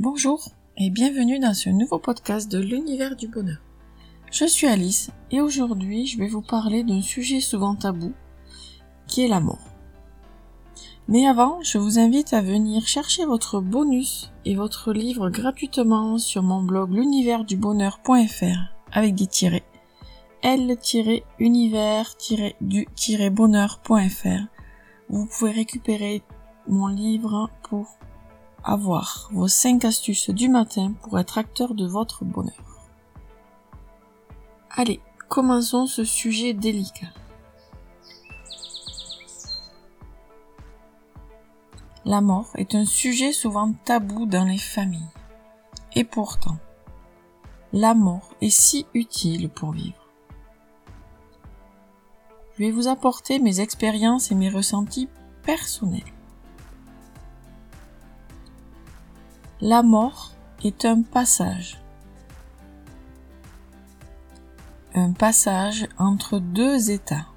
Bonjour et bienvenue dans ce nouveau podcast de l'univers du bonheur. Je suis Alice et aujourd'hui je vais vous parler d'un sujet souvent tabou qui est la mort. Mais avant, je vous invite à venir chercher votre bonus et votre livre gratuitement sur mon blog l'univers-du-bonheur.fr avec des tirets l-univers-du-bonheur.fr. Vous pouvez récupérer mon livre pour avoir vos 5 astuces du matin pour être acteur de votre bonheur. Allez, commençons ce sujet délicat. La mort est un sujet souvent tabou dans les familles. Et pourtant, la mort est si utile pour vivre. Je vais vous apporter mes expériences et mes ressentis personnels. La mort est un passage. Un passage entre deux états.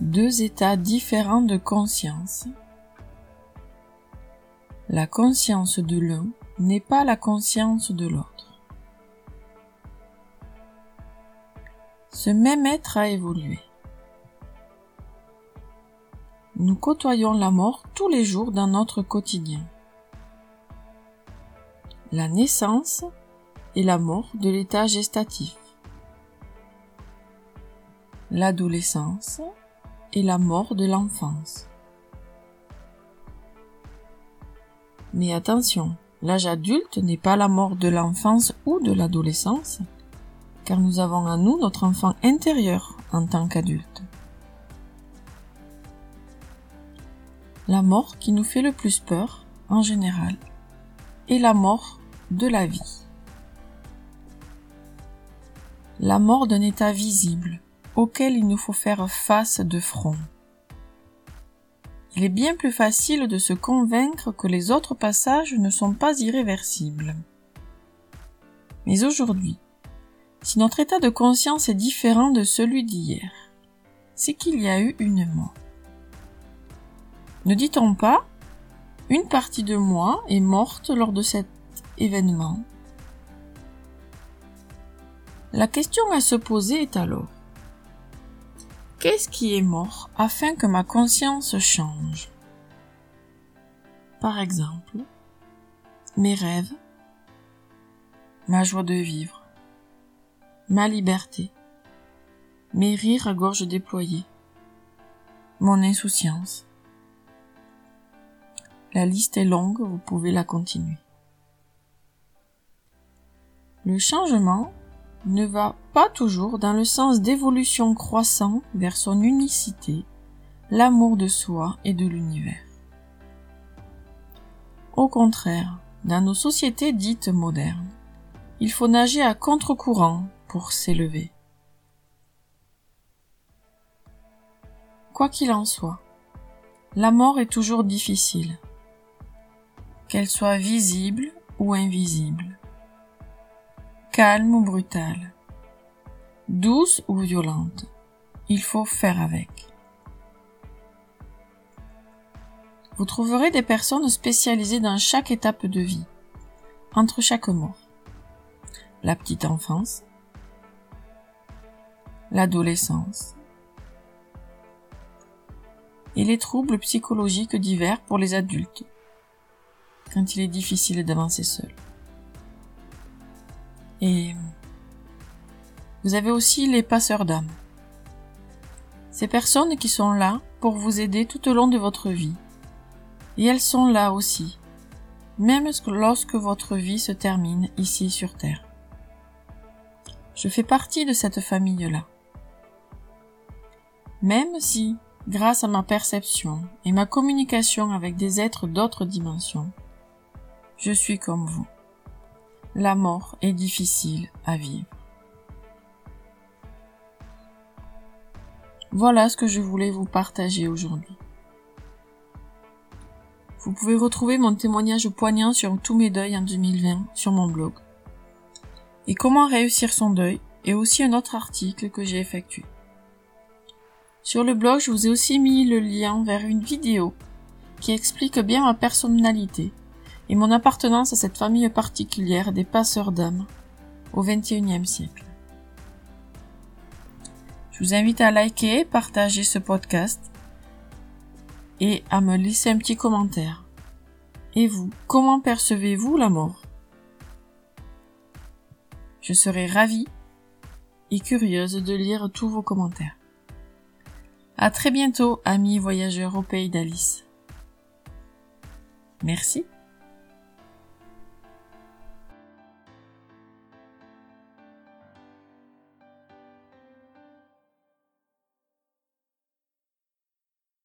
Deux états différents de conscience. La conscience de l'un n'est pas la conscience de l'autre. Ce même être a évolué. Nous côtoyons la mort tous les jours dans notre quotidien. La naissance et la mort de l'état gestatif. L'adolescence et la mort de l'enfance. Mais attention, l'âge adulte n'est pas la mort de l'enfance ou de l'adolescence, car nous avons en nous notre enfant intérieur en tant qu'adulte. La mort qui nous fait le plus peur, en général, est la mort de la vie. La mort d'un état visible, auquel il nous faut faire face de front. Il est bien plus facile de se convaincre que les autres passages ne sont pas irréversibles. Mais aujourd'hui, si notre état de conscience est différent de celui d'hier, c'est qu'il y a eu une mort. Ne dit-on pas Une partie de moi est morte lors de cet événement? La question à se poser est alors Qu'est-ce qui est mort afin que ma conscience change? Par exemple, mes rêves, ma joie de vivre, ma liberté, mes rires à gorge déployée, mon insouciance, la liste est longue, vous pouvez la continuer. Le changement ne va pas toujours dans le sens d'évolution croissant vers son unicité, l'amour de soi et de l'univers. Au contraire, dans nos sociétés dites modernes, il faut nager à contre-courant pour s'élever. Quoi qu'il en soit, la mort est toujours difficile qu'elle soit visible ou invisible, calme ou brutale, douce ou violente, il faut faire avec. Vous trouverez des personnes spécialisées dans chaque étape de vie, entre chaque mort. La petite enfance, l'adolescence. Et les troubles psychologiques divers pour les adultes quand il est difficile d'avancer seul. Et vous avez aussi les passeurs d'âme. Ces personnes qui sont là pour vous aider tout au long de votre vie. Et elles sont là aussi, même lorsque votre vie se termine ici sur Terre. Je fais partie de cette famille-là. Même si, grâce à ma perception et ma communication avec des êtres d'autres dimensions, je suis comme vous. La mort est difficile à vivre. Voilà ce que je voulais vous partager aujourd'hui. Vous pouvez retrouver mon témoignage poignant sur tous mes deuils en 2020 sur mon blog. Et comment réussir son deuil et aussi un autre article que j'ai effectué. Sur le blog, je vous ai aussi mis le lien vers une vidéo qui explique bien ma personnalité et mon appartenance à cette famille particulière des passeurs d'âmes au XXIe siècle. Je vous invite à liker, partager ce podcast et à me laisser un petit commentaire. Et vous, comment percevez-vous la mort? Je serai ravie et curieuse de lire tous vos commentaires. À très bientôt, amis voyageurs au pays d'Alice. Merci.